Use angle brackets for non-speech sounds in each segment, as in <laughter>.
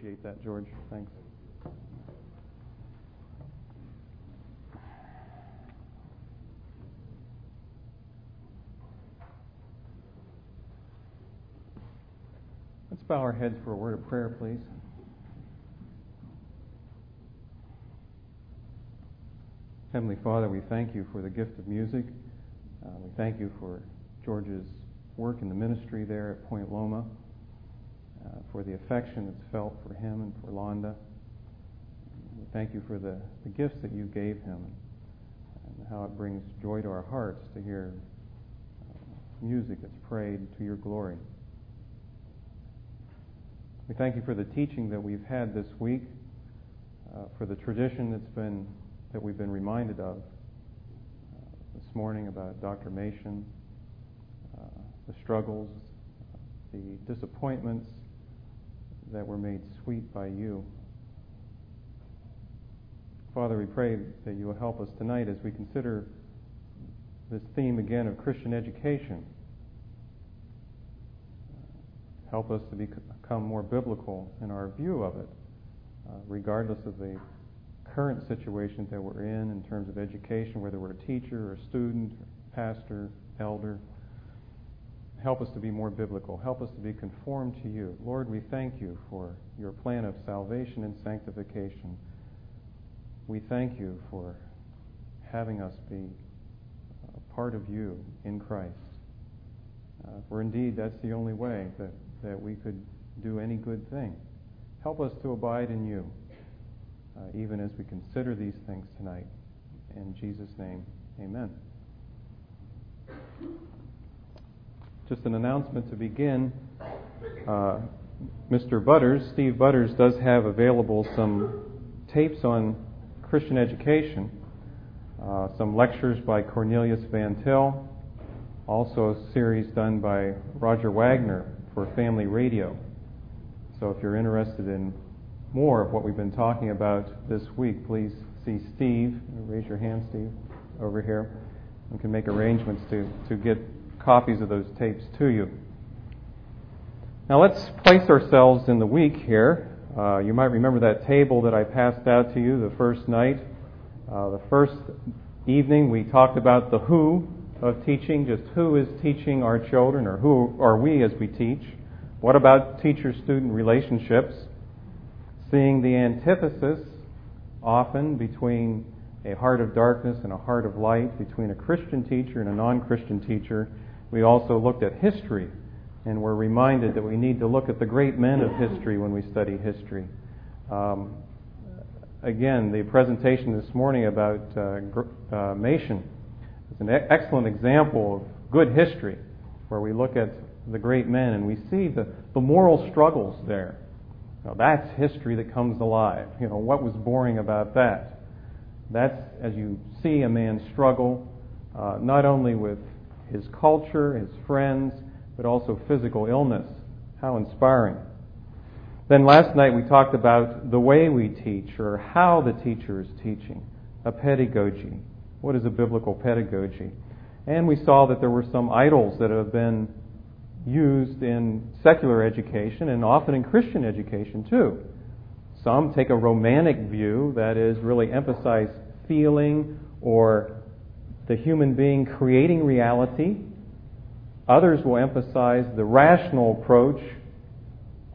Appreciate that, George. Thanks. Let's bow our heads for a word of prayer, please. Heavenly Father, we thank you for the gift of music. Uh, we thank you for George's work in the ministry there at Point Loma, uh, for the affection that's felt for him and for Londa. We thank you for the, the gifts that you gave him and how it brings joy to our hearts to hear uh, music that's prayed to your glory. We thank you for the teaching that we've had this week, uh, for the tradition that's been that we've been reminded of uh, this morning about Dr. Uh, the struggles, the disappointments that were made sweet by you. Father, we pray that you will help us tonight as we consider this theme again of Christian education. Help us to become more biblical in our view of it, uh, regardless of the current situation that we're in in terms of education, whether we're a teacher or a student, or pastor, elder. Help us to be more biblical. Help us to be conformed to you. Lord, we thank you for your plan of salvation and sanctification. We thank you for having us be a part of you in Christ. Uh, for indeed, that's the only way that, that we could do any good thing. Help us to abide in you uh, even as we consider these things tonight. In Jesus' name, amen. Just an announcement to begin. Uh, Mr. Butters, Steve Butters, does have available some tapes on Christian education, uh, some lectures by Cornelius Van Til, also a series done by Roger Wagner for Family Radio. So if you're interested in more of what we've been talking about this week, please see Steve. Raise your hand, Steve, over here. We can make arrangements to, to get copies of those tapes to you. Now let's place ourselves in the week here. Uh, you might remember that table that I passed out to you the first night. Uh, the first evening we talked about the who of teaching, just who is teaching our children, or who are we as we teach. What about teacher student relationships? seeing the antithesis often between a heart of darkness and a heart of light, between a Christian teacher and a non Christian teacher. We also looked at history and were reminded that we need to look at the great men of history when we study history. Um, again, the presentation this morning about uh, uh, Machen is an excellent example of good history, where we look at the great men and we see the, the moral struggles there now that's history that comes alive. You know, what was boring about that? That's as you see a man struggle, uh, not only with his culture, his friends, but also physical illness. How inspiring. Then last night we talked about the way we teach or how the teacher is teaching, a pedagogy. What is a biblical pedagogy? And we saw that there were some idols that have been used in secular education and often in Christian education too. Some take a romantic view, that is, really emphasize feeling or the human being creating reality. Others will emphasize the rational approach,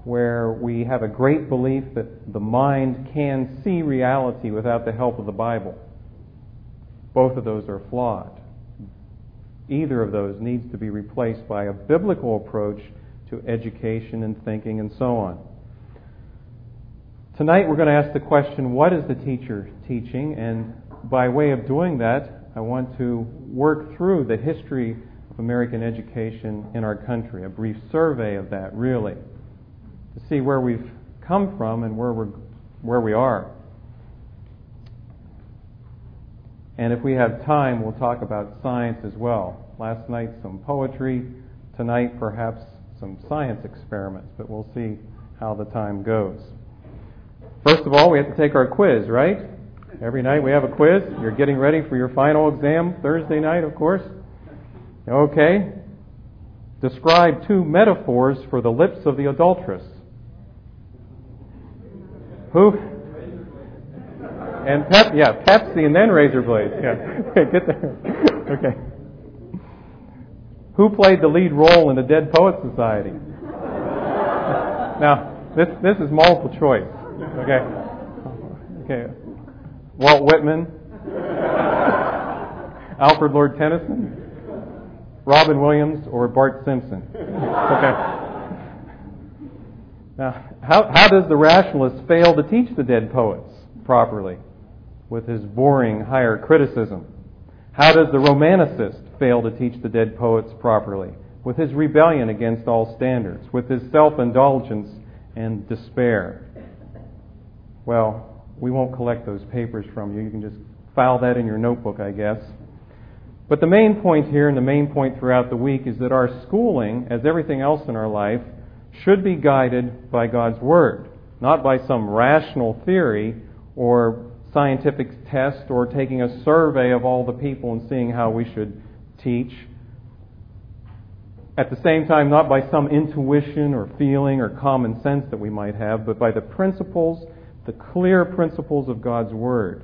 where we have a great belief that the mind can see reality without the help of the Bible. Both of those are flawed. Either of those needs to be replaced by a biblical approach to education and thinking and so on. Tonight we're going to ask the question, what is the teacher teaching? And by way of doing that, I want to work through the history of American education in our country, a brief survey of that really, to see where we've come from and where, we're, where we are. And if we have time, we'll talk about science as well. Last night, some poetry. Tonight, perhaps some science experiments, but we'll see how the time goes. First of all, we have to take our quiz, right? Every night we have a quiz. You're getting ready for your final exam Thursday night, of course. Okay. Describe two metaphors for the lips of the adulteress. Who? And Pep, yeah, Pepsi and then razor blades. Yeah, <laughs> get there. Okay. Who played the lead role in the Dead Poets Society? <laughs> Now, this this is multiple choice. Okay. Okay. Walt Whitman, Alfred Lord Tennyson, Robin Williams, or Bart Simpson. Okay. Now, how, how does the rationalist fail to teach the dead poets properly with his boring higher criticism? How does the romanticist fail to teach the dead poets properly with his rebellion against all standards, with his self indulgence and despair? Well, we won't collect those papers from you. You can just file that in your notebook, I guess. But the main point here and the main point throughout the week is that our schooling, as everything else in our life, should be guided by God's Word, not by some rational theory or scientific test or taking a survey of all the people and seeing how we should teach. At the same time, not by some intuition or feeling or common sense that we might have, but by the principles, the clear principles of God's Word.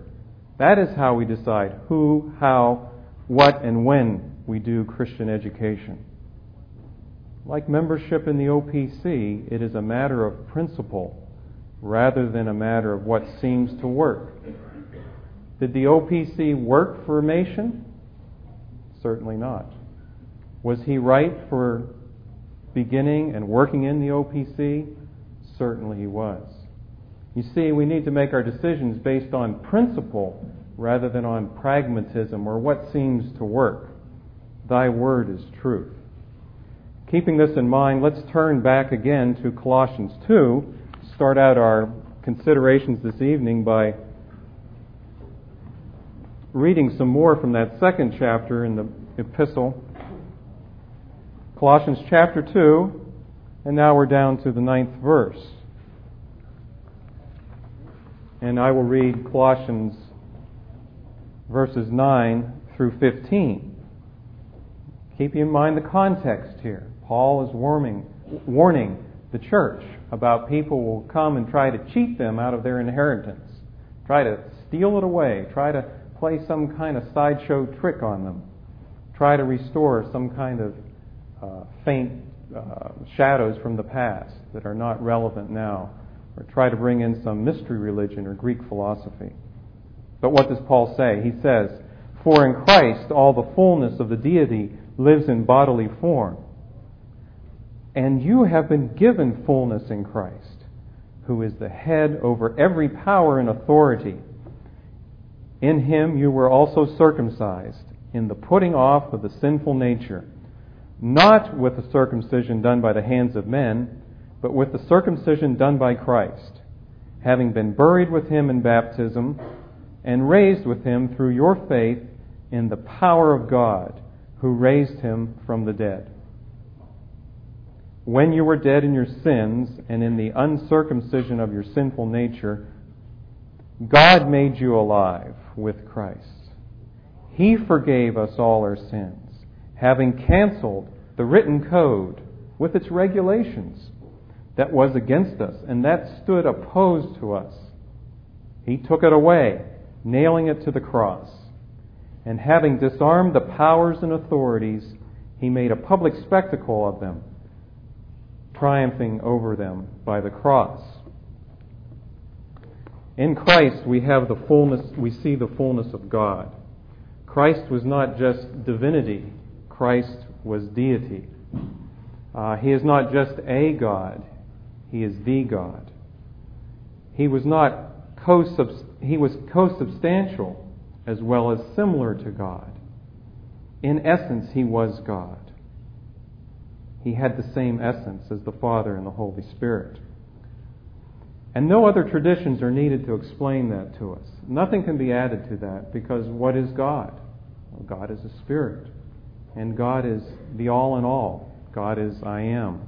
That is how we decide who, how, what, and when we do Christian education. Like membership in the OPC, it is a matter of principle rather than a matter of what seems to work. Did the OPC work for Machen? Certainly not. Was he right for beginning and working in the OPC? Certainly he was. You see, we need to make our decisions based on principle rather than on pragmatism or what seems to work. Thy word is truth. Keeping this in mind, let's turn back again to Colossians 2, start out our considerations this evening by reading some more from that second chapter in the epistle. Colossians chapter 2, and now we're down to the ninth verse. And I will read Colossians verses 9 through 15. Keep in mind the context here. Paul is warning, warning the church about people who will come and try to cheat them out of their inheritance, try to steal it away, try to play some kind of sideshow trick on them, try to restore some kind of uh, faint uh, shadows from the past that are not relevant now, or try to bring in some mystery religion or Greek philosophy. But what does Paul say? He says, For in Christ all the fullness of the deity lives in bodily form. And you have been given fullness in Christ, who is the head over every power and authority. In him you were also circumcised, in the putting off of the sinful nature, not with the circumcision done by the hands of men, but with the circumcision done by Christ, having been buried with him in baptism, and raised with him through your faith in the power of God, who raised him from the dead. When you were dead in your sins and in the uncircumcision of your sinful nature, God made you alive with Christ. He forgave us all our sins, having canceled the written code with its regulations that was against us and that stood opposed to us. He took it away, nailing it to the cross. And having disarmed the powers and authorities, he made a public spectacle of them triumphing over them by the cross. In Christ, we have the fullness, we see the fullness of God. Christ was not just divinity, Christ was deity. Uh, he is not just a God, he is the God. He was not he was co-substantial as well as similar to God. In essence, he was God. He had the same essence as the Father and the Holy Spirit. And no other traditions are needed to explain that to us. Nothing can be added to that because what is God? Well, God is a spirit. And God is the all in all. God is I am.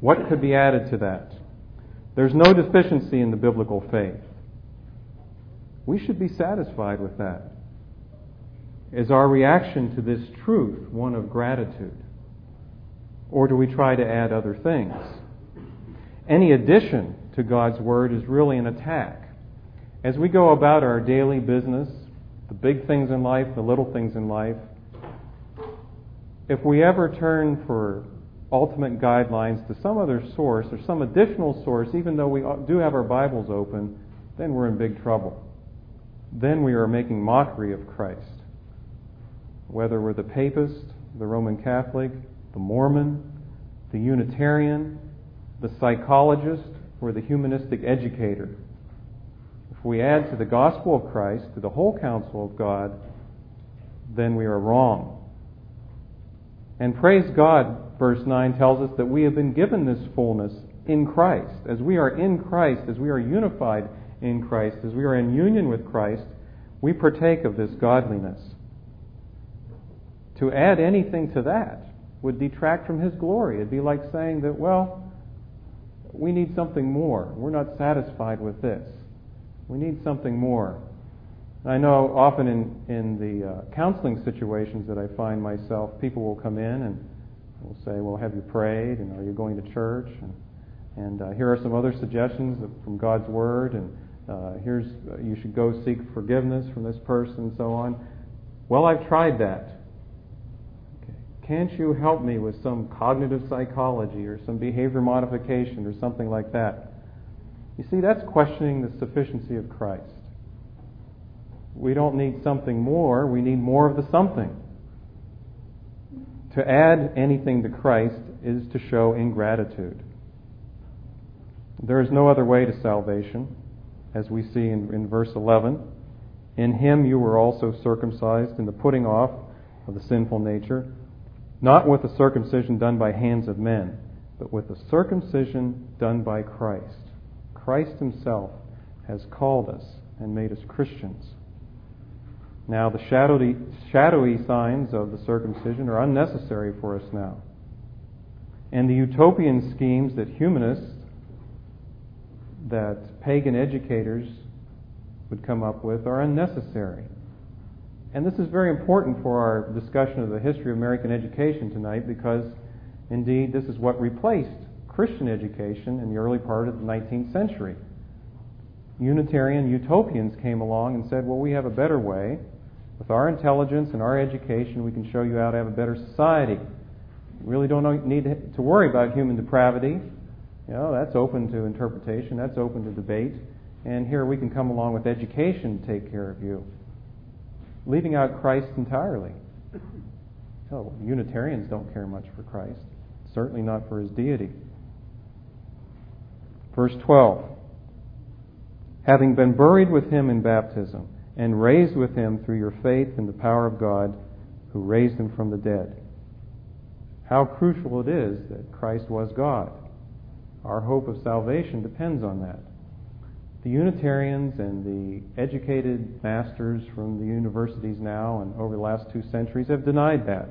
What could be added to that? There's no deficiency in the biblical faith. We should be satisfied with that. Is our reaction to this truth one of gratitude? Or do we try to add other things? Any addition to God's Word is really an attack. As we go about our daily business, the big things in life, the little things in life, if we ever turn for ultimate guidelines to some other source or some additional source, even though we do have our Bibles open, then we're in big trouble. Then we are making mockery of Christ. Whether we're the papist, the Roman Catholic, the Mormon, the Unitarian, the psychologist, or the humanistic educator. If we add to the gospel of Christ, to the whole counsel of God, then we are wrong. And praise God, verse 9 tells us that we have been given this fullness in Christ. As we are in Christ, as we are unified in Christ, as we are in union with Christ, we partake of this godliness. To add anything to that would detract from His glory. It'd be like saying that, well, we need something more. We're not satisfied with this. We need something more. I know often in, in the uh, counseling situations that I find myself, people will come in and will say, Well, have you prayed? And are you going to church? And, and uh, here are some other suggestions from God's Word. And uh, here's, uh, you should go seek forgiveness from this person and so on. Well, I've tried that. Can't you help me with some cognitive psychology or some behavior modification or something like that? You see, that's questioning the sufficiency of Christ. We don't need something more, we need more of the something. To add anything to Christ is to show ingratitude. There is no other way to salvation, as we see in, in verse 11. In him you were also circumcised in the putting off of the sinful nature not with the circumcision done by hands of men, but with the circumcision done by Christ. Christ Himself has called us and made us Christians. Now, the shadowy, shadowy signs of the circumcision are unnecessary for us now. And the utopian schemes that humanists, that pagan educators would come up with are unnecessary. And this is very important for our discussion of the history of American education tonight because, indeed, this is what replaced Christian education in the early part of the 19th century. Unitarian utopians came along and said, well, we have a better way. With our intelligence and our education, we can show you how to have a better society. You really don't need to worry about human depravity. You know, that's open to interpretation, that's open to debate. And here we can come along with education to take care of you leaving out Christ entirely. Oh, Unitarians don't care much for Christ, certainly not for his deity. Verse 12 Having been buried with him in baptism, and raised with him through your faith in the power of God who raised him from the dead. How crucial it is that Christ was God. Our hope of salvation depends on that. The Unitarians and the educated masters from the universities now and over the last two centuries have denied that.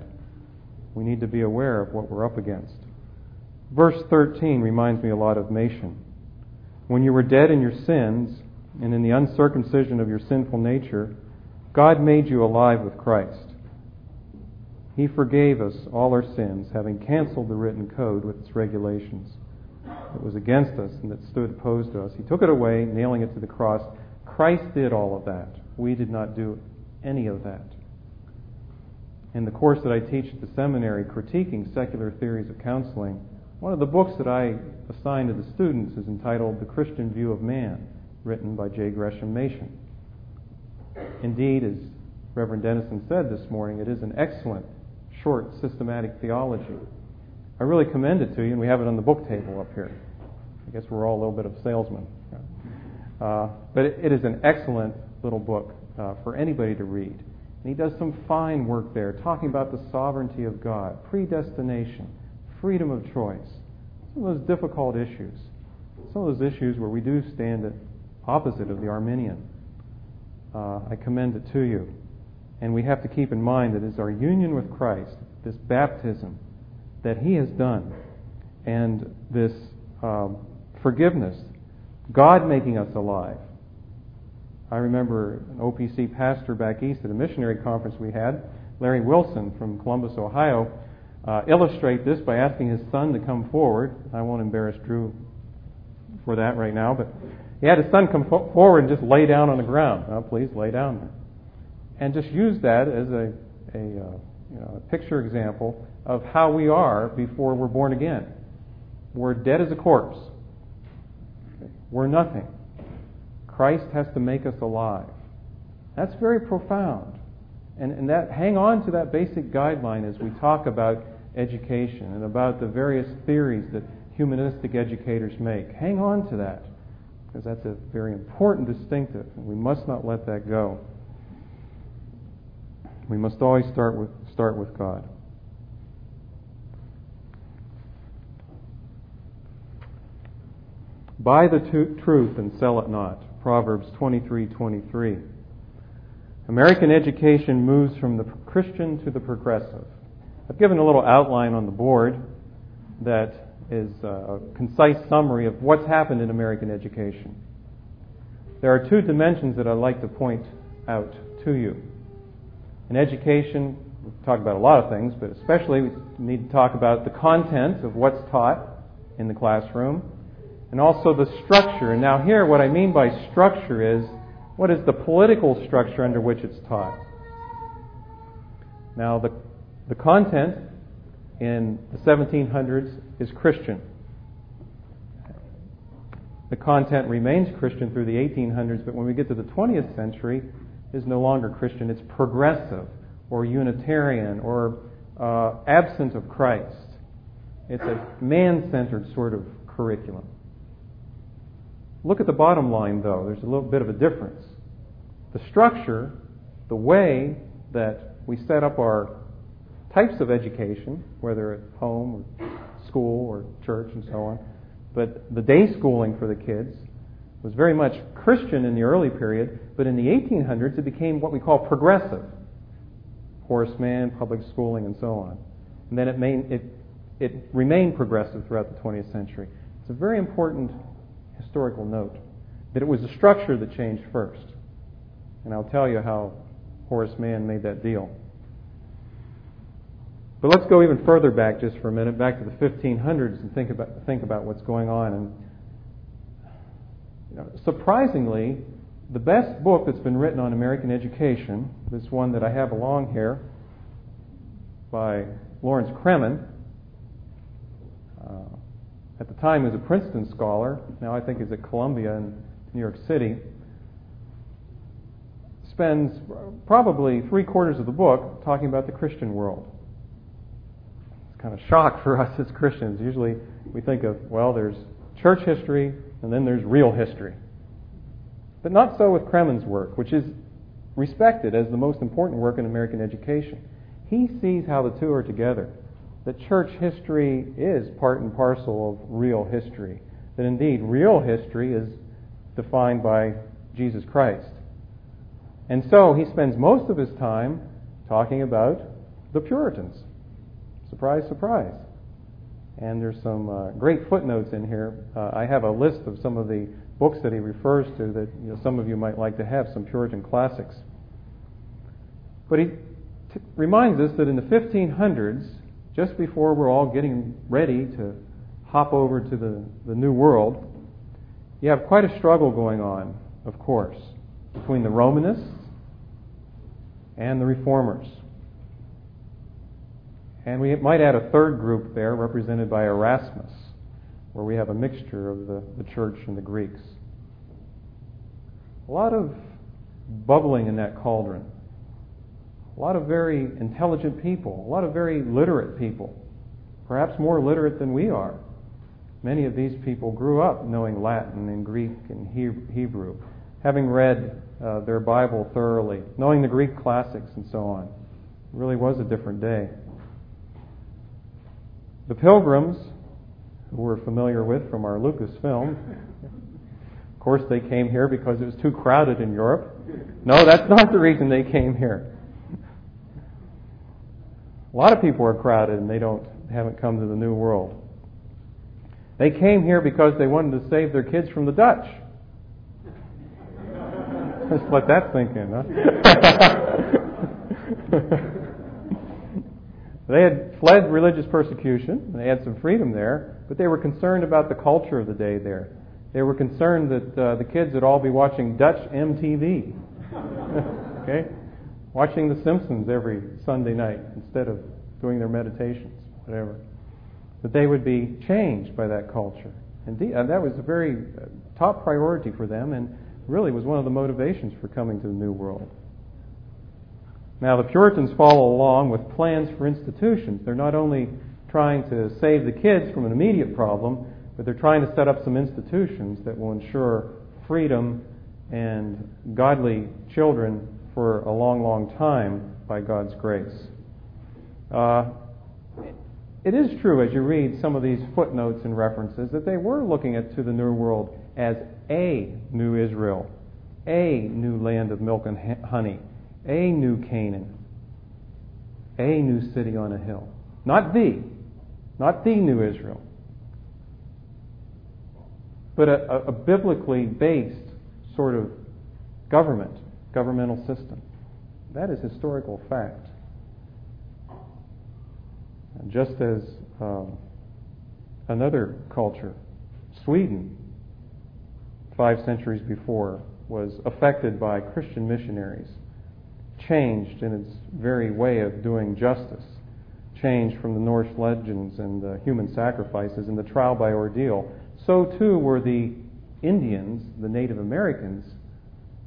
We need to be aware of what we're up against. Verse 13 reminds me a lot of Machen. When you were dead in your sins and in the uncircumcision of your sinful nature, God made you alive with Christ. He forgave us all our sins, having canceled the written code with its regulations that was against us and that stood opposed to us. He took it away, nailing it to the cross. Christ did all of that. We did not do any of that. In the course that I teach at the seminary, critiquing secular theories of counseling, one of the books that I assign to the students is entitled The Christian View of Man, written by J. Gresham Machen. Indeed, as Reverend Dennison said this morning, it is an excellent, short, systematic theology I really commend it to you, and we have it on the book table up here. I guess we're all a little bit of salesmen. Uh, but it, it is an excellent little book uh, for anybody to read. And he does some fine work there, talking about the sovereignty of God, predestination, freedom of choice, some of those difficult issues, some of those issues where we do stand at opposite of the Arminian. Uh, I commend it to you. And we have to keep in mind that it's our union with Christ, this baptism, that He has done and this um, forgiveness, God making us alive. I remember an OPC pastor back east at a missionary conference we had, Larry Wilson from Columbus, Ohio, uh, illustrate this by asking his son to come forward. I won't embarrass Drew for that right now, but he had his son come forward and just lay down on the ground. Now, please lay down there. And just use that as a, a, uh, you know, a picture example of how we are before we're born again. We're dead as a corpse. We're nothing. Christ has to make us alive. That's very profound. And, and that hang on to that basic guideline as we talk about education and about the various theories that humanistic educators make. Hang on to that because that's a very important distinctive, and we must not let that go. We must always start with, start with God. Buy the t- truth and sell it not. Proverbs 23:23. American education moves from the Christian to the progressive. I've given a little outline on the board that is a concise summary of what's happened in American education. There are two dimensions that I'd like to point out to you. In education, we talk about a lot of things, but especially we need to talk about the content of what's taught in the classroom and also the structure. And now, here, what I mean by structure is what is the political structure under which it's taught? Now, the, the content in the 1700s is Christian. The content remains Christian through the 1800s, but when we get to the 20th century, is no longer Christian. It's progressive or Unitarian or uh, absent of Christ. It's a man centered sort of curriculum. Look at the bottom line, though. There's a little bit of a difference. The structure, the way that we set up our types of education, whether at home or school or church and so on, but the day schooling for the kids was very much Christian in the early period, but in the 1800s it became what we call progressive. Horace Mann, public schooling, and so on. And then it, main, it, it remained progressive throughout the 20th century. It's a very important historical note that it was the structure that changed first. And I'll tell you how Horace Mann made that deal. But let's go even further back just for a minute, back to the 1500s, and think about, think about what's going on. And you know, surprisingly, the best book that's been written on American education, this one that I have along here by Lawrence Cremin, uh, at the time was a Princeton scholar, now I think is at Columbia in New York City, spends probably three quarters of the book talking about the Christian world. Kind of shock for us as Christians. Usually we think of, well, there's church history and then there's real history. But not so with Cremin's work, which is respected as the most important work in American education. He sees how the two are together that church history is part and parcel of real history. That indeed, real history is defined by Jesus Christ. And so he spends most of his time talking about the Puritans. Surprise, surprise. And there's some uh, great footnotes in here. Uh, I have a list of some of the books that he refers to that you know, some of you might like to have, some Puritan classics. But he t- reminds us that in the 1500s, just before we're all getting ready to hop over to the, the new world, you have quite a struggle going on, of course, between the Romanists and the Reformers. And we might add a third group there, represented by Erasmus, where we have a mixture of the, the church and the Greeks. A lot of bubbling in that cauldron a lot of very intelligent people, a lot of very literate people, perhaps more literate than we are. Many of these people grew up knowing Latin and Greek and Hebrew, having read uh, their Bible thoroughly, knowing the Greek classics and so on. It really was a different day. The pilgrims, who we're familiar with from our Lucas film, of course, they came here because it was too crowded in Europe. No, that's not the reason they came here. A lot of people are crowded and they don't haven't come to the new world. They came here because they wanted to save their kids from the Dutch. Just let that sink in, huh? <laughs> they had fled religious persecution. They had some freedom there, but they were concerned about the culture of the day there. They were concerned that uh, the kids would all be watching Dutch MTV. <laughs> okay? Watching The Simpsons every Sunday night instead of doing their meditations, whatever. That they would be changed by that culture. Indeed, uh, that was a very uh, top priority for them and really was one of the motivations for coming to the New World. Now, the Puritans follow along with plans for institutions. They're not only trying to save the kids from an immediate problem, but they're trying to set up some institutions that will ensure freedom and godly children for a long, long time by God's grace. Uh, it is true, as you read some of these footnotes and references, that they were looking at to the New World as a new Israel, a new land of milk and honey, a new Canaan, a new city on a hill. Not the, not the new Israel, but a, a, biblically based sort of government, governmental system. That is historical fact. And just as um, another culture, Sweden, five centuries before, was affected by Christian missionaries, changed in its very way of doing justice, changed from the Norse legends and the human sacrifices and the trial by ordeal, so too were the Indians, the Native Americans,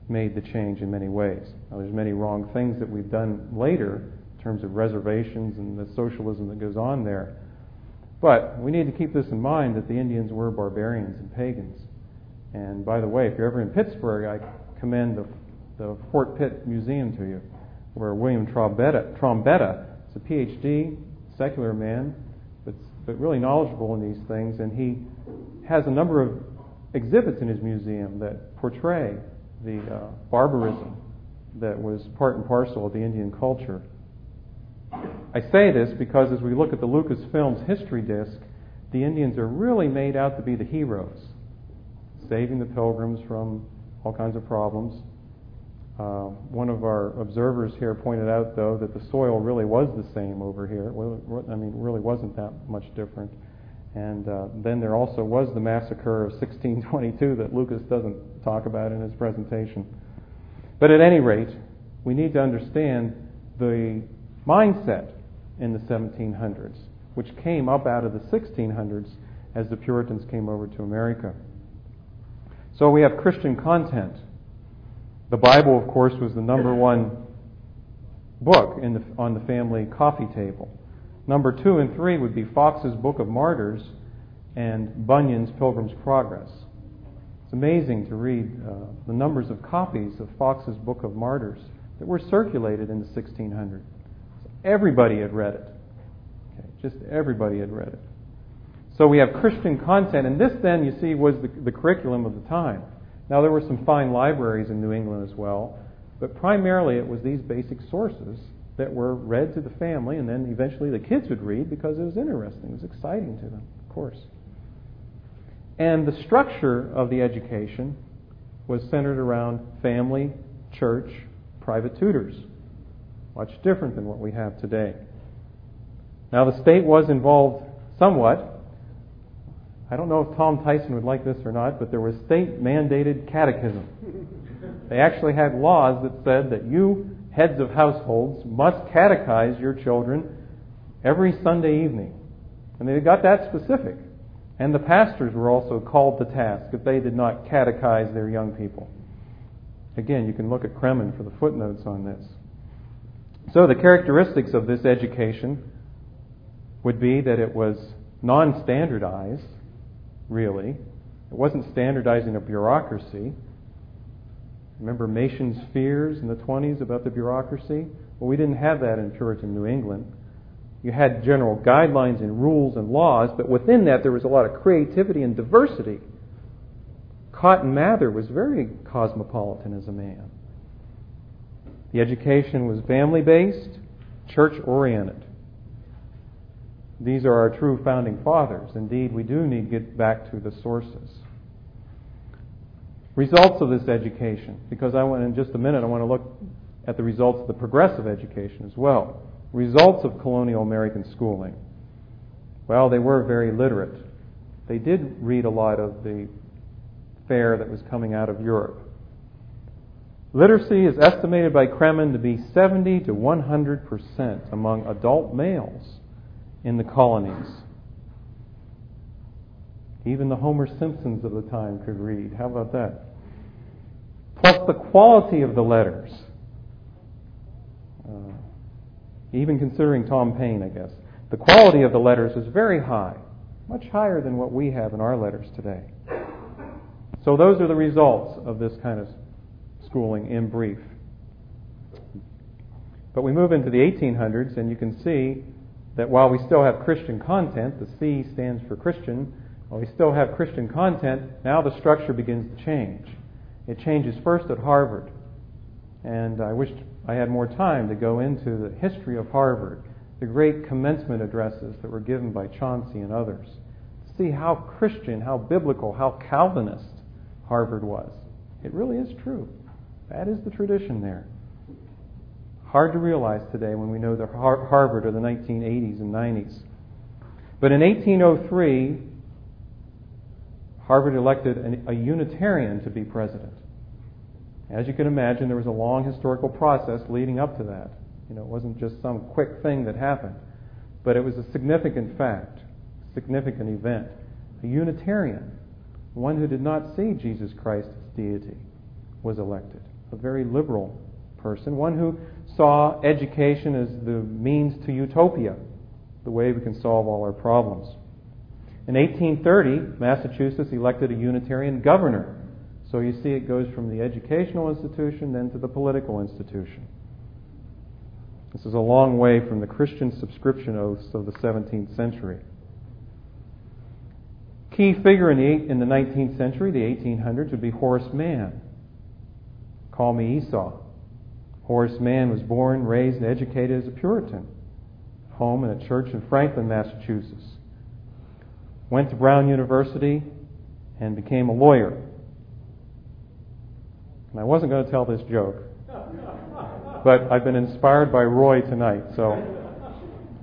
made the change in many ways. Now, there's many wrong things that we've done later in terms of reservations and the socialism that goes on there. But we need to keep this in mind that the Indians were barbarians and pagans. And by the way, if you're ever in Pittsburgh, I commend the, the Fort Pitt Museum to you, where William Trombetta, Trombetta is a PhD, secular man, but, but really knowledgeable in these things, and he has a number of exhibits in his museum that portray the uh, barbarism that was part and parcel of the Indian culture. I say this because as we look at the Lucasfilms history disc, the Indians are really made out to be the heroes, saving the pilgrims from all kinds of problems. Uh, one of our observers here pointed out, though, that the soil really was the same over here. I mean, really wasn't that much different. And uh, then there also was the massacre of 1622 that Lucas doesn't talk about in his presentation. But at any rate, we need to understand the mindset in the 1700s, which came up out of the 1600s as the Puritans came over to America. So we have Christian content. The Bible, of course, was the number one book the, on the family coffee table. Number two and three would be Foxe's Book of Martyrs and Bunyan's Pilgrim's Progress. It's amazing to read uh, the numbers of copies of Foxe's Book of Martyrs that were circulated in the 1600s. Everybody had read it. Okay, just everybody had read it. So we have Christian content, and this then, you see, was the, the curriculum of the time. Now, there were some fine libraries in New England as well, but primarily it was these basic sources that were read to the family, and then eventually the kids would read because it was interesting. It was exciting to them, of course. And the structure of the education was centered around family, church, private tutors. Much different than what we have today. Now, the state was involved somewhat. I don't know if Tom Tyson would like this or not, but there was state mandated catechism. They actually had laws that said that you heads of households must catechize your children every Sunday evening. And they got that specific. And the pastors were also called to task if they did not catechize their young people. Again, you can look at Cremin for the footnotes on this. So the characteristics of this education would be that it was non standardized, really. It wasn't standardizing a bureaucracy. Remember Machen's fears in the 20s about the bureaucracy? Well, we didn't have that in Puritan New England. You had general guidelines and rules and laws, but within that there was a lot of creativity and diversity. Cotton Mather was very cosmopolitan as a man. The education was family based, church oriented. These are our true founding fathers. Indeed, we do need to get back to the sources. Results of this education, because I want in just a minute I want to look at the results of the progressive education as well. Results of colonial American schooling. Well, they were very literate. They did read a lot of the fare that was coming out of Europe. Literacy is estimated by Cremin to be 70 to 100 percent among adult males in the colonies. Even the Homer Simpsons of the time could read. How about that? Plus the quality of the letters. Uh, even considering Tom Paine, I guess. The quality of the letters is very high, much higher than what we have in our letters today. So those are the results of this kind of schooling in brief. But we move into the 1800s, and you can see that while we still have Christian content, the C stands for Christian, while we still have Christian content, now the structure begins to change. It changes first at Harvard. And I wish I had more time to go into the history of Harvard, the great commencement addresses that were given by Chauncy and others. To see how Christian, how biblical, how Calvinist Harvard was. It really is true. That is the tradition there. Hard to realize today when we know the Harvard of the 1980s and 90s. But in 1803, Harvard elected a Unitarian to be president. As you can imagine, there was a long historical process leading up to that. You know, it wasn't just some quick thing that happened, but it was a significant fact, significant event. A Unitarian, one who did not see Jesus Christ as deity, was elected. A very liberal person, one who saw education as the means to utopia, the way we can solve all our problems. In 1830, Massachusetts elected a Unitarian governor. So you see, it goes from the educational institution then to the political institution. This is a long way from the Christian subscription oaths of the 17th century. Key figure in the, in the 19th century, the 1800s, would be Horace Mann. Call me Esau. Horace Mann was born, raised, and educated as a Puritan, home in a church in Franklin, Massachusetts. Went to Brown University and became a lawyer. And I wasn't going to tell this joke, but I've been inspired by Roy tonight, so.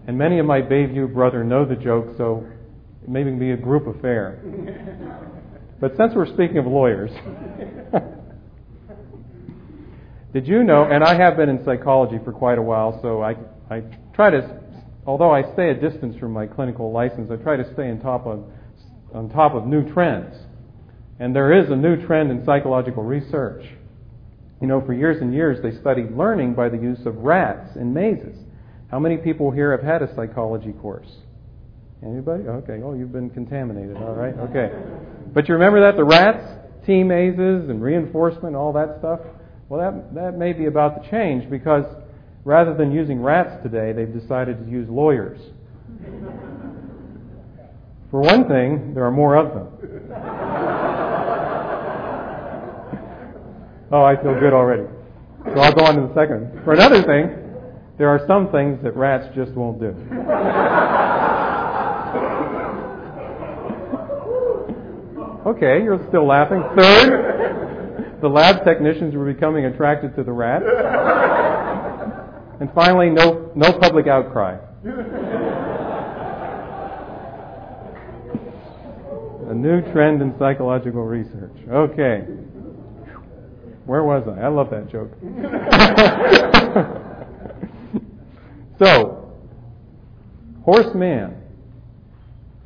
And many of my Bayview brethren know the joke, so it may be a group affair. But since we're speaking of lawyers, <laughs> did you know, and I have been in psychology for quite a while, so I, I try to although I stay a distance from my clinical license, I try to stay on top of, on top of new trends. And there is a new trend in psychological research. You know, for years and years, they studied learning by the use of rats in mazes. How many people here have had a psychology course? Anybody? Okay. Oh, you've been contaminated. All right. Okay. But you remember that the rats, T mazes, and reinforcement, all that stuff. Well, that that may be about to change because Rather than using rats today, they've decided to use lawyers. For one thing, there are more of them. oh, I feel good already. So I'll go on to the second. For another thing, there are some things that rats just won't do. Okay, you're still laughing. Third, the lab technicians were becoming attracted to the rats. And finally, no, no public outcry. A new trend in psychological research. Okay. Where was I? I love that joke. <laughs> so, Horace Mann,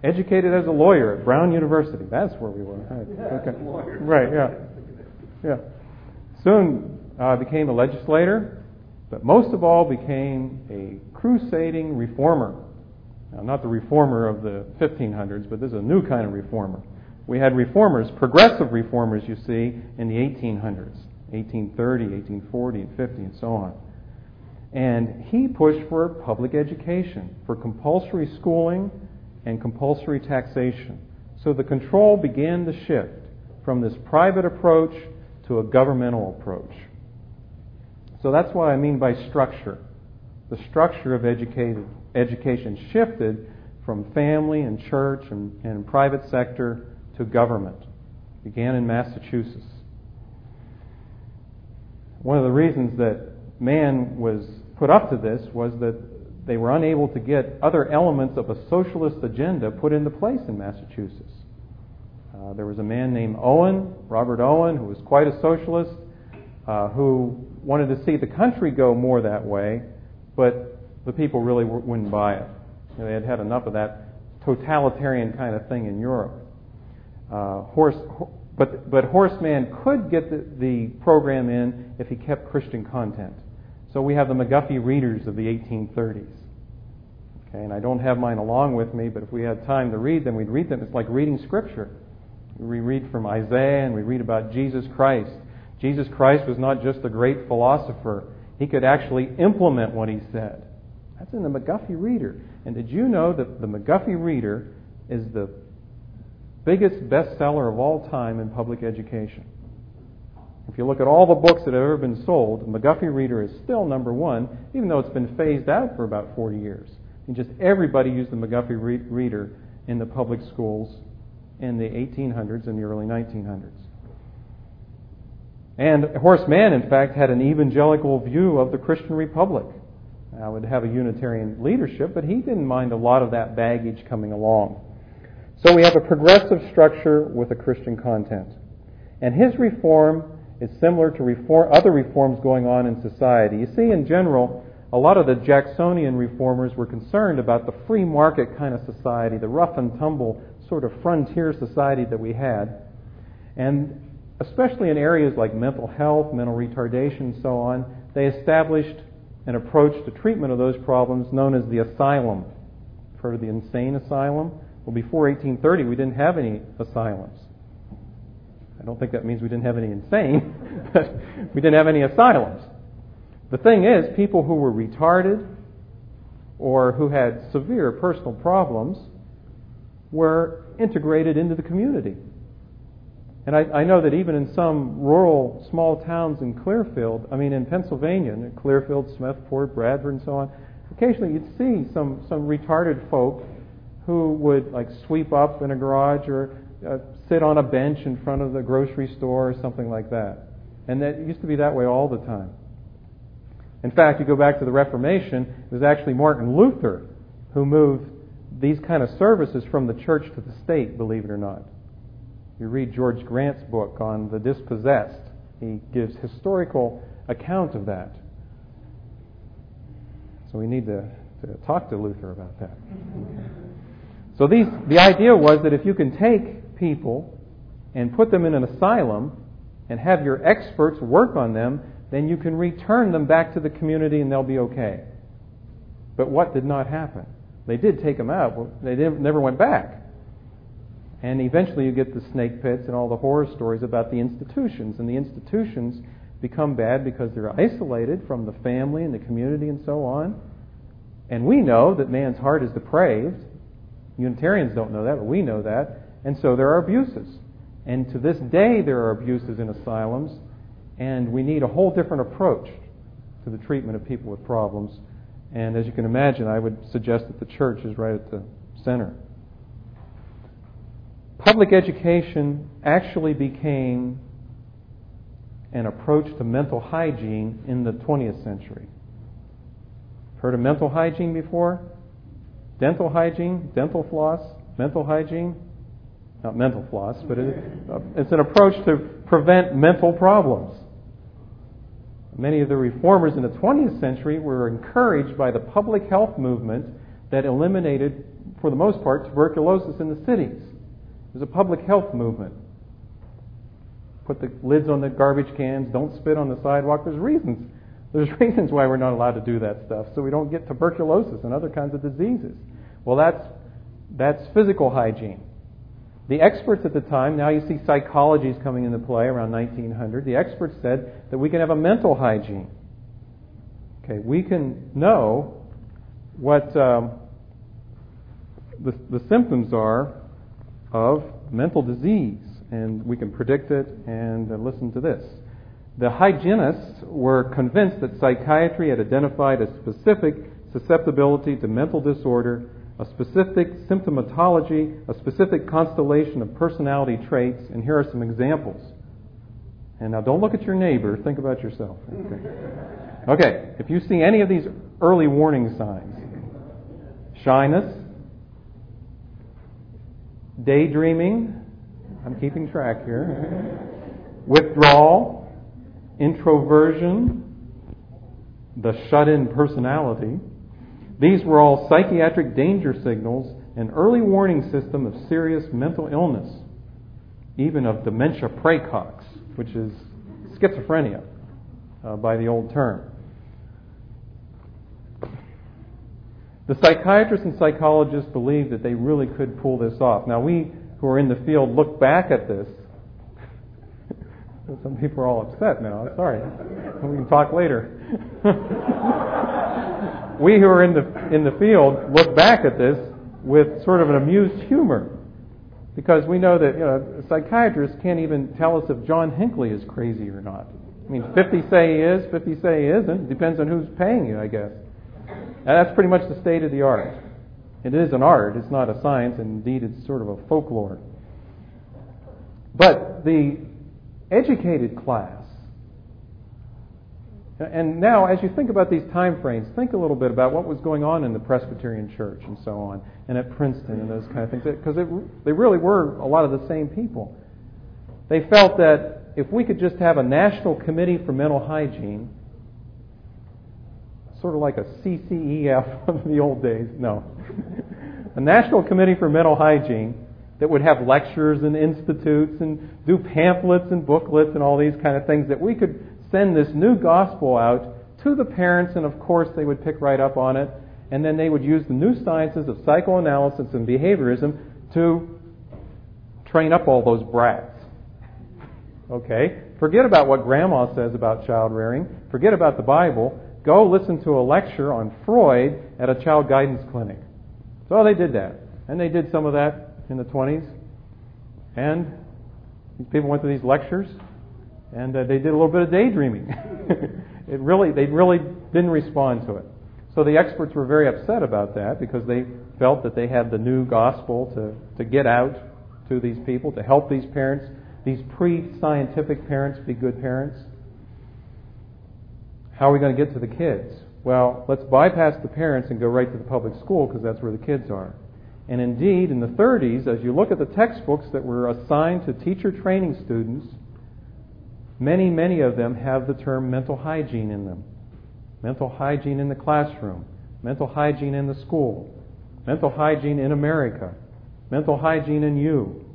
educated as a lawyer at Brown University. That's where we were. Okay. Right, yeah. Yeah. Soon uh, became a legislator, but most of all became a crusading reformer. Now, not the reformer of the 1500s, but this is a new kind of reformer. We had reformers, progressive reformers, you see, in the 1800s 1830, 1840, and 50, and so on. And he pushed for public education, for compulsory schooling and compulsory taxation. So the control began to shift from this private approach to a governmental approach. So that's what I mean by structure. The structure of educated, education shifted from family and church and, and private sector to government. began in Massachusetts. One of the reasons that Mann was put up to this was that they were unable to get other elements of a socialist agenda put into place in Massachusetts. Uh, there was a man named Owen, Robert Owen, who was quite a socialist, uh, who wanted to see the country go more that way, but the people really w- wouldn't buy it. You know, they had had enough of that totalitarian kind of thing in Europe. Uh, horse, but, but Horace Mann could get the, the program in if he kept Christian content. So we have the McGuffey readers of the 1830s. Okay, and I don't have mine along with me, but if we had time to read them, we'd read them. It's like reading Scripture. We read from Isaiah and we read about Jesus Christ. Jesus Christ was not just a great philosopher, he could actually implement what he said. That's in the McGuffey Reader. And did you know that the McGuffey Reader is the biggest bestseller of all time in public education? If you look at all the books that have ever been sold, the McGuffey Reader is still number one, even though it's been phased out for about 40 years. And just everybody used the McGuffey re- Reader in the public schools in the 1800s and the early 1900s. And Horace Mann, in fact, had an evangelical view of the Christian Republic. I would have a Unitarian leadership, but he didn't mind a lot of that baggage coming along. So we have a progressive structure with a Christian content. And his reform is similar to reform, other reforms going on in society. You see, in general, a lot of the Jacksonian reformers were concerned about the free market kind of society, the rough and tumble sort of frontier society that we had. And especially in areas like mental health, mental retardation, and so on, they established an approach to treatment of those problems known as the asylum. Heard of the insane asylum? Well, before 1830, we didn't have any asylums. I don't think that means we didn't have any insane, <laughs> but we didn't have any asylums. The thing is, people who were retarded or who had severe personal problems were integrated into the community. And I, I, know that even in some rural small towns in Clearfield, I mean in Pennsylvania, in Clearfield, Smethport, Bradford, and so on, occasionally you'd see some, some retarded folk who would like sweep up in a garage or uh, sit on a bench in front of the grocery store or something like that. And that used to be that way all the time. In fact, you go back to the Reformation, it was actually Martin Luther who moved these kind of services from the church to the state, believe it or not. You read George Grant's book on the dispossessed, he gives historical account of that. So we need to, to talk to Luther about that. So these, the idea was that if you can take people and put them in an asylum and have your experts work on them, then you can return them back to the community and they'll be okay. But what did not happen? They did take them out, but they never went back. And eventually you get the snake pits and all the horror stories about the institutions. And the institutions become bad because they're isolated from the family and the community and so on. And we know that man's heart is depraved. Unitarians don't know that, but we know that. And so there are abuses. And to this day, there are abuses in asylums. And we need a whole different approach to the treatment of people with problems. And as you can imagine, I would suggest that the church is right at the center. Public education actually became an approach to mental hygiene in the 20th century. Heard of mental hygiene before? Dental hygiene, dental floss, mental hygiene. Not mental floss, but it's an approach to prevent mental problems. Many of the reformers in the 20th century were encouraged by the public health movement that eliminated, for the most part, tuberculosis in the cities. It was a public health movement. Put the lids on the garbage cans, don't spit on the sidewalk. There's reasons. There's <laughs> reasons why we're not allowed to do that stuff, so we don't get tuberculosis and other kinds of diseases. Well, that's, that's physical hygiene. The experts at the time, now you see psychology is coming into play around 1900. The experts said that we can have a mental hygiene. Okay, we can know what um, the, the symptoms are of mental disease, and we can predict it. And uh, listen to this. The hygienists were convinced that psychiatry had identified a specific susceptibility to mental disorder a specific symptomatology, a specific constellation of personality traits, and here are some examples. And now don't look at your neighbor, think about yourself. Okay. okay, if you see any of these early warning signs shyness, daydreaming, I'm keeping track here. Withdrawal, introversion, the shut in personality. These were all psychiatric danger signals, an early warning system of serious mental illness, even of dementia praecox, which is schizophrenia uh, by the old term. The psychiatrists and psychologists believed that they really could pull this off. Now, we who are in the field look back at this. <laughs> Some people are all upset now. Sorry. We can talk later. <laughs> we who are in the, in the field look back at this with sort of an amused humor because we know that you know, psychiatrists can't even tell us if John Hinckley is crazy or not. I mean, 50 say he is, 50 say he isn't. Depends on who's paying you, I guess. And that's pretty much the state of the art. It is an art, it's not a science, and indeed it's sort of a folklore. But the educated class, and now as you think about these time frames, think a little bit about what was going on in the Presbyterian Church and so on, and at Princeton and those kind of things, because they really were a lot of the same people. They felt that if we could just have a national committee for mental hygiene, sort of like a CCEF <laughs> of the old days. No. a National Committee for Mental Hygiene that would have lectures and institutes and do pamphlets and booklets and all these kind of things that we could send this new gospel out to the parents and of course they would pick right up on it and then they would use the new sciences of psychoanalysis and behaviorism to train up all those brats. Okay? Forget about what grandma says about child rearing. Forget about the Bible go listen to a lecture on Freud at a child guidance clinic. So they did that. And they did some of that in the 20s. And people went to these lectures and uh, they did a little bit of daydreaming. <laughs> it really, they really didn't respond to it. So the experts were very upset about that because they felt that they had the new gospel to, to get out to these people, to help these parents, these pre scientific parents, be good parents. How are we going to get to the kids? Well, let's bypass the parents and go right to the public school because that's where the kids are. And indeed, in the 30s, as you look at the textbooks that were assigned to teacher training students, many, many of them have the term mental hygiene in them. Mental hygiene in the classroom, mental hygiene in the school, mental hygiene in America, mental hygiene in you.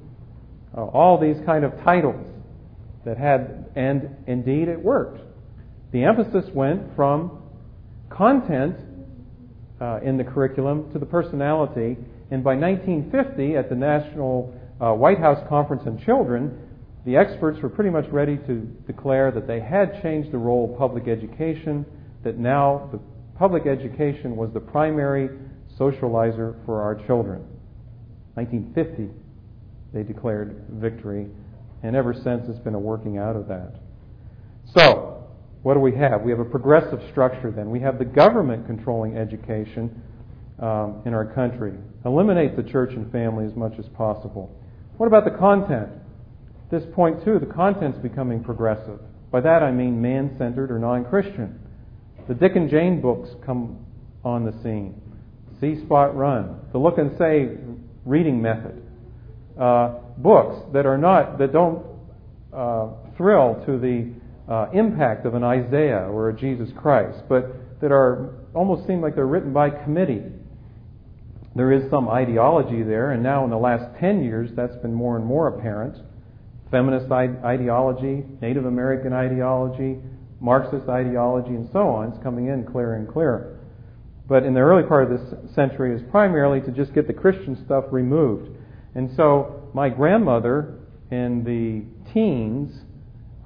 Uh, all these kind of titles that had, and indeed it worked. The emphasis went from content uh, in the curriculum to the personality. And by 1950, at the National uh, White House Conference on Children, the experts were pretty much ready to declare that they had changed the role of public education, that now the public education was the primary socializer for our children. 1950, they declared victory, and ever since it's been a working out of that. So, what do we have? We have a progressive structure then. We have the government controlling education um, in our country. Eliminate the church and family as much as possible. What about the content? This point, too, the content's becoming progressive. By that I mean man centered or non Christian. The Dick and Jane books come on the scene. See Spot Run. The Look and Say reading method. Uh, books that are not, that don't uh, thrill to the uh, impact of an Isaiah or a Jesus Christ, but that are almost seem like they're written by committee. There is some ideology there, and now in the last 10 years, that's been more and more apparent. Feminist ideology, Native American ideology, Marxist ideology, and so on is coming in clearer and clearer. But in the early part of this century, is primarily to just get the Christian stuff removed. And so my grandmother in the teens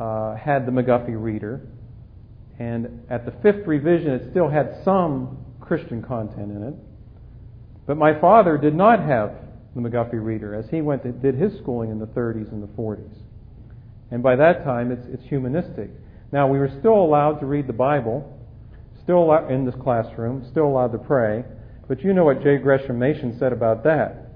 uh, had the McGuffey Reader, and at the fifth revision, it still had some Christian content in it. But my father did not have the McGuffey Reader, as he went did his schooling in the 30s and the 40s. And by that time, it's, it's humanistic. Now, we were still allowed to read the Bible, still in this classroom, still allowed to pray. But you know what J. Gresham Machen said about that.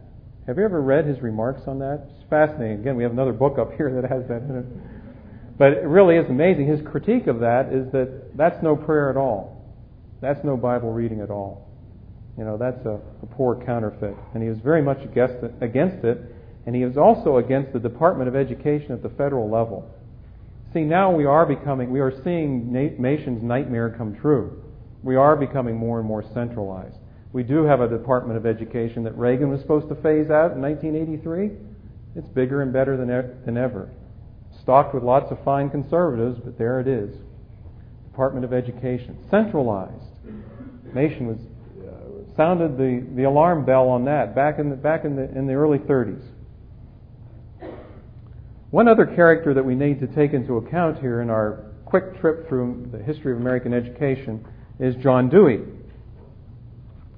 Have you ever read his remarks on that? It's fascinating. Again, we have another book up <laughs> here that has that in it. But it really is amazing. His critique of that is that that's no prayer at all. That's no Bible reading at all. You know, that's a, a poor counterfeit. And he was very much against it, against it. and he was also against the Department of Education at the federal level. See, now we are becoming, we are seeing Machen's nightmare come true. We are becoming more and more centralized. We do have a Department of Education that Reagan was supposed to phase out in 1983. It's bigger and better than, than ever. Stocked with lots of fine conservatives, but there it is. Department of Education. Centralized. Machen was sounded the, the alarm bell on that back in the, back in the, in the early 30s. One other character that we need to take into account here in our quick trip through the history of American education is John Dewey.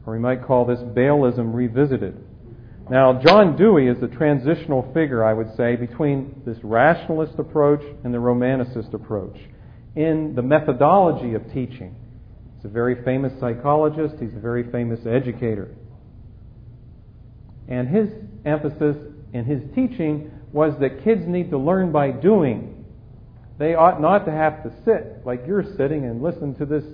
Or we might call this Baylism revisited. Now, John Dewey is a transitional figure, I would say, between this rationalist approach and the Romanticist approach in the methodology of teaching. He's a very famous psychologist, he's a very famous educator. And his emphasis in his teaching was that kids need to learn by doing. They ought not to have to sit like you're sitting and listen to this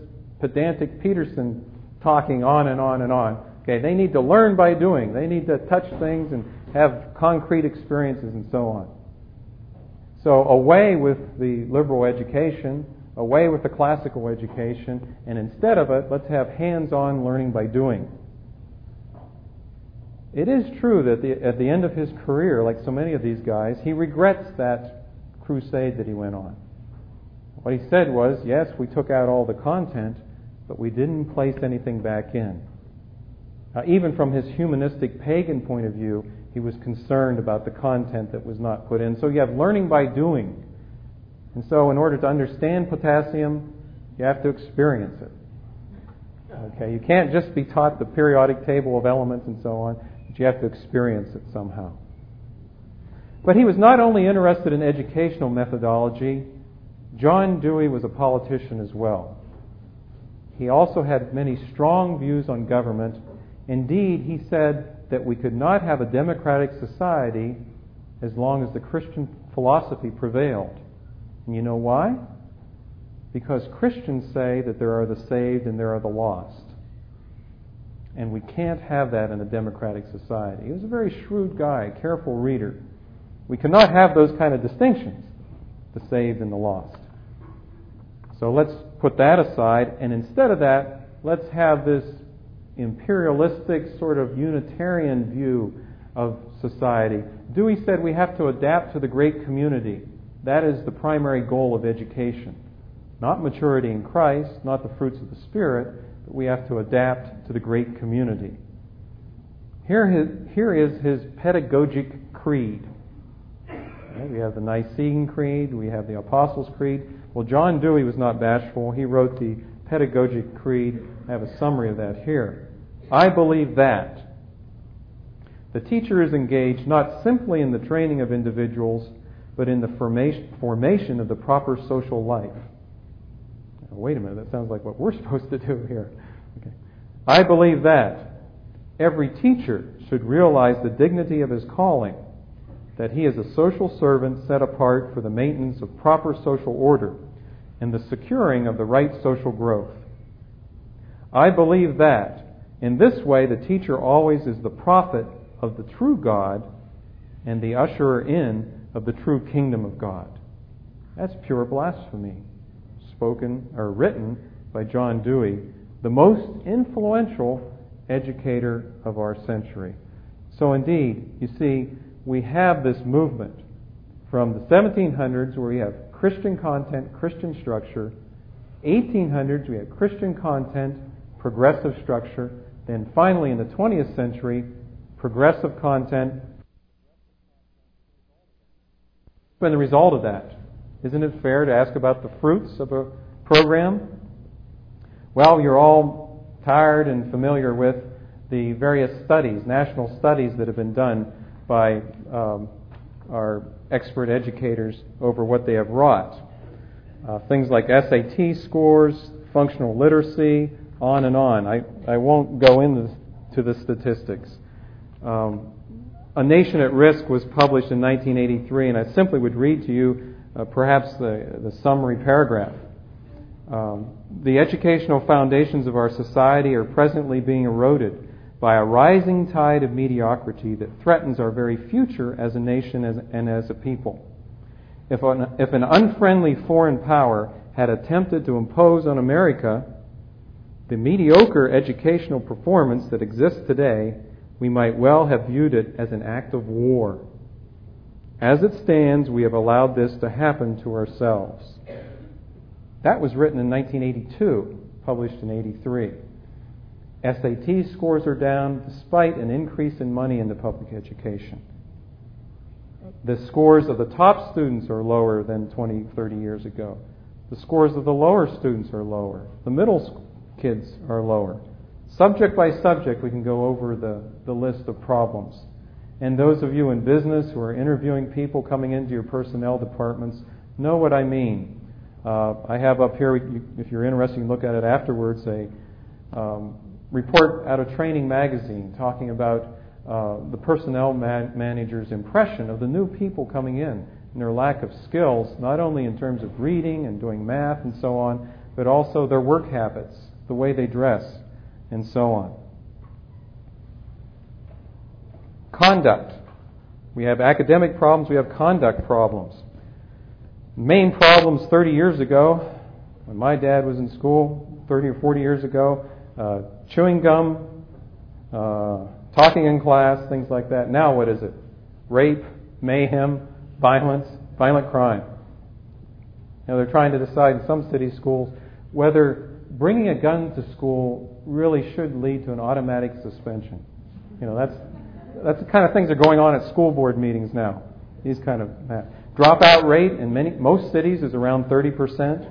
pedantic Peterson talking on and on and on. Okay, they need to learn by doing. They need to touch things and have concrete experiences and so on. So away with the liberal education, away with the classical education, and instead of it, let's have hands-on learning by doing. It is true that the, at the end of his career, like so many of these guys, he regrets that crusade that he went on. What he said was, yes, we took out all the content, but we didn't place anything back in. Uh, even from his humanistic pagan point of view, he was concerned about the content that was not put in. So you have learning by doing. And so, in order to understand potassium, you have to experience it. Okay, you can't just be taught the periodic table of elements and so on but you have to experience it somehow. But he was not only interested in educational methodology, John Dewey was a politician as well. He also had many strong views on government. Indeed, he said that we could not have a democratic society as long as the Christian philosophy prevailed. And you know why? Because Christians say that there are the saved and there are the lost. And we can't have that in a democratic society. He was a very shrewd guy, a careful reader. We cannot have those kind of distinctions, the saved and the lost. So let's put that aside, and instead of that, let's have this imperialistic, sort of Unitarian view of society. Dewey said we have to adapt to the great community. That is the primary goal of education. Not maturity in Christ, not the fruits of the Spirit, but we have to adapt to the great community. Here, his, here is his pedagogic creed. We have the Nicene Creed, we have the Apostles' Creed. Well, John Dewey was not bashful. He wrote the pedagogic creed. I have a summary of that here. I believe that the teacher is engaged not simply in the training of individuals, but in the formation of the proper social life wait a minute, that sounds like what we're <laughs> supposed to do here. Okay. I believe that every teacher should realize the dignity of his calling, that he is a social servant set apart for the maintenance of proper social order and the securing of the right social growth. I believe that in this way the teacher always is the prophet of the true God and the usherer in of the true kingdom of God. That's pure blasphemy spoken or written by John Dewey, the most influential educator of our century. So, indeed, you see, we have this movement from the 1700s where we have Christian content, Christian structure. 1800s, we have Christian content, progressive structure. Then finally, in the 20th century, progressive content. And the result of that isn't it fair to ask about the fruits of a program? Well, you're all tired and familiar with the various studies, national studies that have been done by um, our expert educators over what they have wrought. Uh, things like SAT scores, functional literacy, on and on. I, I won't go into the statistics. Um, a Nation at Risk was published in 1983, and I simply would read to you uh, perhaps the, the summary paragraph. Um, the educational foundations of our society are presently being eroded by a rising tide of mediocrity that threatens our very future as a nation and as a people. If an, if an unfriendly foreign power had attempted to impose on America the mediocre educational performance that exists today, we might well have viewed it as an act of war. As it stands, we have allowed this to happen to ourselves. That was written in 1982, published in 83. SAT scores are down despite an increase in money into public education. The scores of the top students are lower than 20, 30 years ago. The scores of the lower students are lower. The middle kids are lower. Subject by subject, we can go over the, the list of problems. And those of you in business who are interviewing people coming into your personnel departments know what I mean. Uh, I have up here, if you're interested, you can look at it afterwards, a um, report out of Training Magazine talking about uh, the personnel man- manager's impression of the new people coming in and their lack of skills, not only in terms of reading and doing math and so on, but also their work habits, the way they dress, and so on. Conduct. We have academic problems, we have conduct problems. Main problems 30 years ago, when my dad was in school, 30 or 40 years ago, uh, chewing gum, uh, talking in class, things like that. Now, what is it? Rape, mayhem, violence, violent crime. Now, they're trying to decide in some city schools whether bringing a gun to school really should lead to an automatic suspension. You know, that's that's the kind of things that are going on at school board meetings now. These kind of that. dropout rate in many most cities is around 30 percent.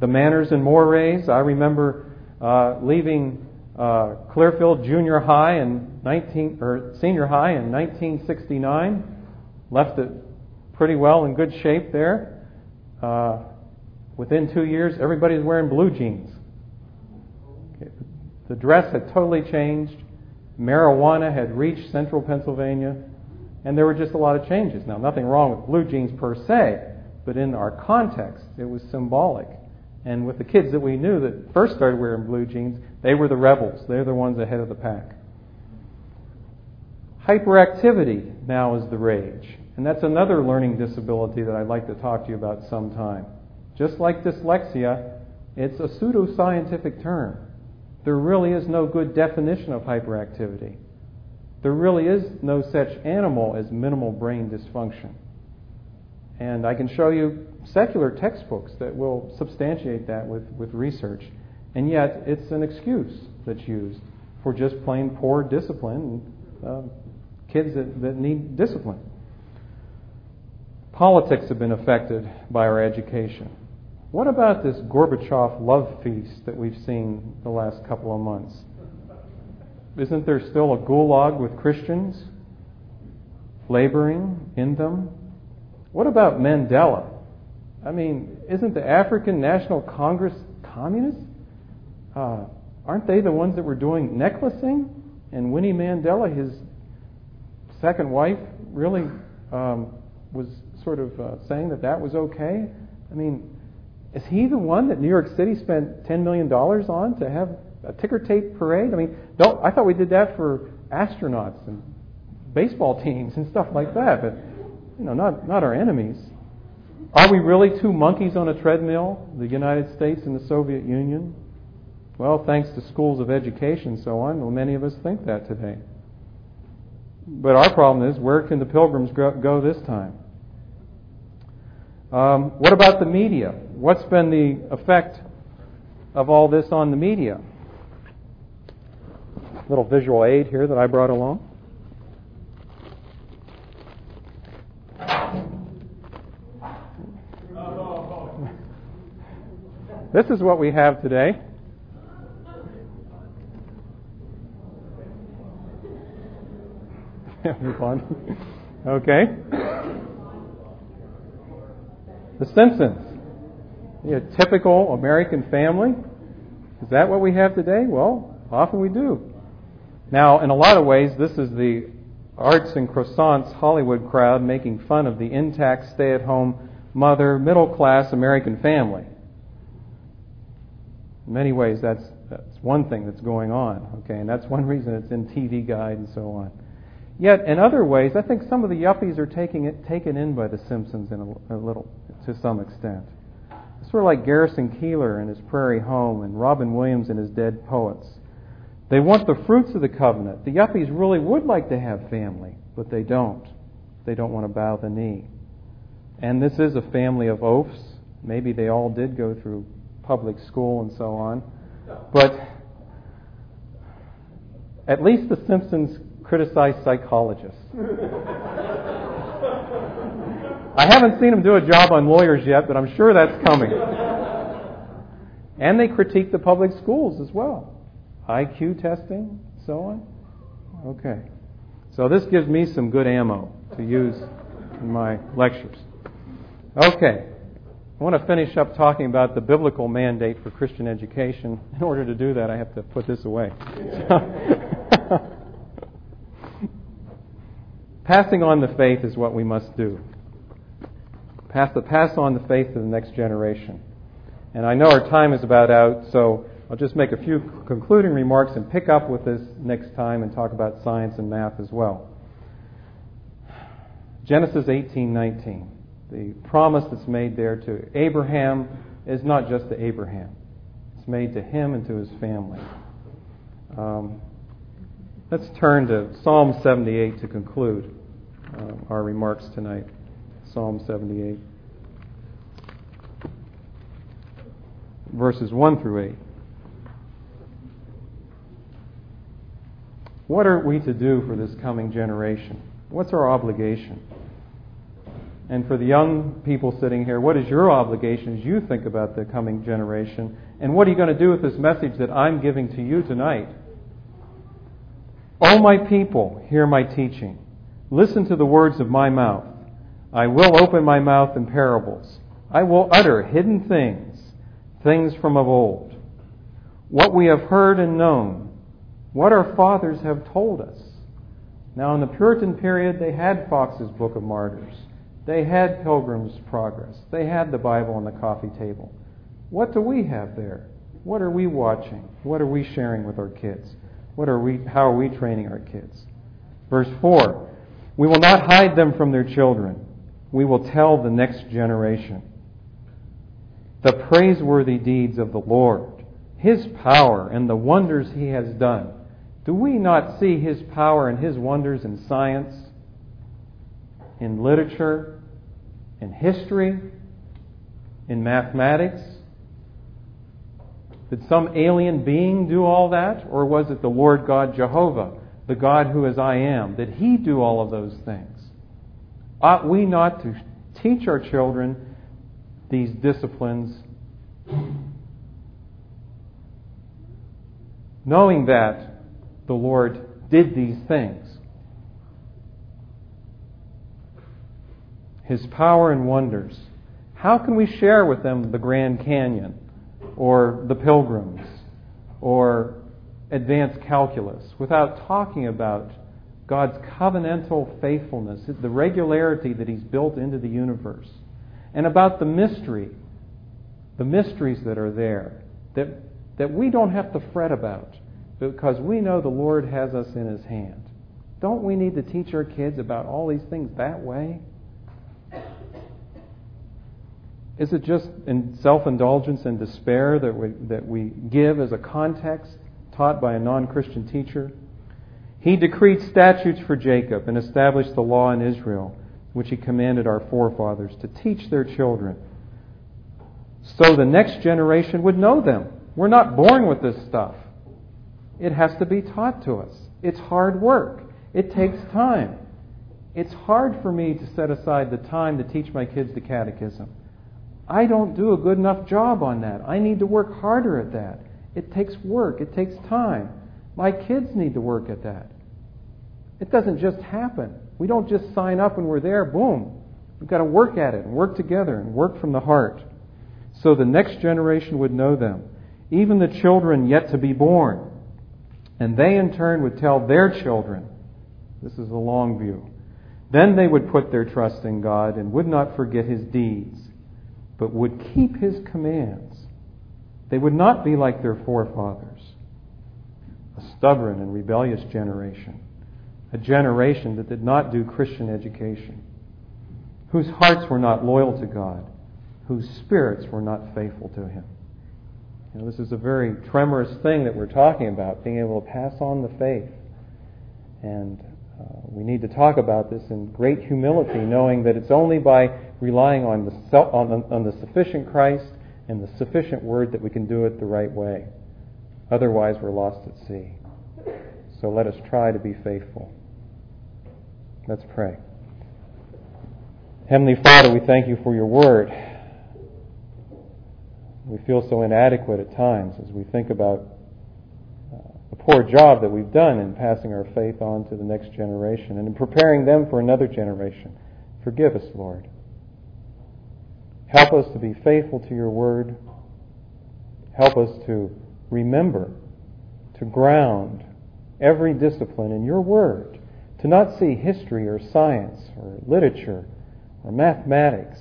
The manners and mores. I remember uh, leaving uh, Clearfield Junior High in 19 or Senior High in 1969. Left it pretty well in good shape there. Uh, within two years, everybody's wearing blue jeans. The dress had totally changed. Marijuana had reached central Pennsylvania, and there were just a lot of changes. Now, nothing wrong with blue jeans per se, but in our context, it was symbolic. And with the kids that we knew that first started wearing blue jeans, they were the rebels. They're the ones ahead of the pack. Hyperactivity now is the rage. And that's another learning disability that I'd like to talk to you about sometime. Just like dyslexia, it's a pseudoscientific term. There really is no good definition of hyperactivity. There really is no such animal as minimal brain dysfunction. And I can show you secular textbooks that will substantiate that with, with research. And yet, it's an excuse that's used for just plain poor discipline, uh, kids that, that need discipline. Politics have been affected by our education. What about this Gorbachev love feast that we've seen the last couple of months? Isn't there still a gulag with Christians laboring in them? What about Mandela? I mean, isn't the African National Congress communists? Uh, aren't they the ones that were doing necklacing? And Winnie Mandela, his second wife, really um, was sort of uh, saying that that was okay. I mean, is he the one that New York City spent $10 million on to have a ticker tape parade? I mean, don't, I thought we did that for astronauts and baseball teams and stuff like that, but you know, not, not our enemies. Are we really two monkeys on a treadmill, the United States and the Soviet Union? Well, thanks to schools of education and so on, well, many of us think that today. But our problem is, where can the pilgrims go, this time? Um, what about the media? What's been the effect of all this on the media? Little visual aid here that I brought along. This is what we have today. <laughs> <laughs> okay. The Simpsons. A typical American family. Is that what we have today? Well, often we do. Now, in a lot of ways, this is the arts and croissants Hollywood crowd making fun of the intact stay at home mother, middle class American family. In many ways, that's That's one thing that's going on, okay, and that's one reason it's in TV Guide and so on. Yet, in other ways, I think some of the yuppies are taking it, taken in by The Simpsons in a, a little, to some extent. Sort of like Garrison Keillor in his Prairie Home and Robin Williams in his Dead Poets. They want the fruits of the covenant. The yuppies really would like to have family, but they don't. They don't want to bow the knee. And this is a family of oafs. Maybe they all did go through public school and so on. But at least The Simpsons criticize psychologists. <laughs> I haven't seen them do a job on lawyers yet, but I'm sure that's coming. And they critique the public schools as well. IQ testing, so on. Okay. So this gives me some good ammo to use in my lectures. Okay. I want to finish up talking about the biblical mandate for Christian education. <laughs> In order to do that, I have to put this away. <laughs> Passing on the faith is what we must do. Pass, the, pass on the faith to the next generation. And I know our time is about out, so I'll just make a few concluding remarks and pick up with this next time and talk about science and math as well. Genesis 18:19. The promise that's made there to Abraham is not just to Abraham. It's made to him and to his family. Um, let's turn to Psalm 78 to conclude uh, our remarks tonight. Psalm 78. Verses 1 through 8. What are we to do for this coming generation? What's our obligation? And for the young people sitting here, what is your obligation as you think about the coming generation? And what are you going to do with this message that I'm giving to you tonight? O my people, hear my teaching. Listen to the words of my mouth. I will open my mouth in parables. I will utter hidden things, things from of old. What we have heard and known, what our fathers have told us. Now, in the Puritan period, they had Foxe's Book of Martyrs. They had Pilgrim's Progress. They had the Bible on the coffee table. What do we have there? What are we watching? What are we sharing with our kids? What are we, how are we training our kids? Verse 4 We will not hide them from their children. We will tell the next generation the praiseworthy deeds of the Lord, His power, and the wonders He has done. Do we not see His power and His wonders in science, in literature, in history, in mathematics? Did some alien being do all that? Or was it the Lord God Jehovah, the God who is I am? Did He do all of those things? Ought we not to teach our children these disciplines, knowing that the Lord did these things? his power and wonders, how can we share with them the Grand Canyon or the Pilgrims or advanced calculus without talking about God's covenantal faithfulness, the regularity that He's built into the universe, and about the mystery, the mysteries that are there that, that we don't have to fret about because we know the Lord has us in His hand. Don't we need to teach our kids about all these things that way? Is it just in self indulgence and despair that we, that we give as a context taught by a non Christian teacher? He decreed statutes for Jacob and established the law in Israel, which he commanded our forefathers to teach their children, so the next generation would know them. We're not born with this stuff. It has to be taught to us. It's hard work. It takes time. It's hard for me to set aside the time to teach my kids the catechism. I don't do a good enough job on that. I need to work harder at that. It takes work, it takes time. My kids need to work at that. It doesn't just happen. We don't just sign up when we're there, boom. We've got to work at it and work together and work from the heart so the next generation would know them, even the children yet to be born. And they in turn would tell their children. This is the long view. Then they would put their trust in God and would not forget his deeds but would keep his commands. They would not be like their forefathers, a stubborn and rebellious generation, a generation that did not do Christian education, whose hearts were not loyal to God, whose spirits were not faithful to Him. You know, this is a very tremorous thing that we're talking about, being able to pass on the faith. And uh, we need to talk about this in great humility, knowing that it's only by relying on the, on, the, on the sufficient Christ and the sufficient Word that we can do it the right way. Otherwise, we're lost at sea. So let us try to be faithful. Let's pray. Heavenly Father, we thank you for your Word. We feel so inadequate at times as we think about uh, the poor job that we've done in passing our faith on to the next generation and in preparing them for another generation. Forgive us, Lord. Help us to be faithful to your word. Help us to remember, to ground every discipline in your word, to not see history or science or literature or mathematics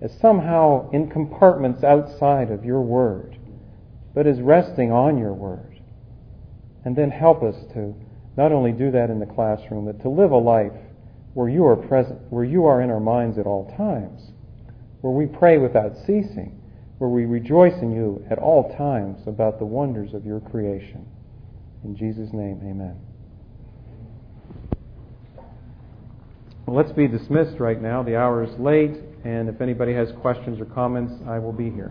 as somehow in compartments outside of your word, but as resting on your word. And then help us to not only do that in the classroom, but to live a life where you are present, where you are in our minds at all times, where we pray without ceasing, where we rejoice in you at all times about the wonders of your creation. In Jesus' name, amen. Well, let's be dismissed right now. The hour is late, and if anybody has questions or comments, I will be here.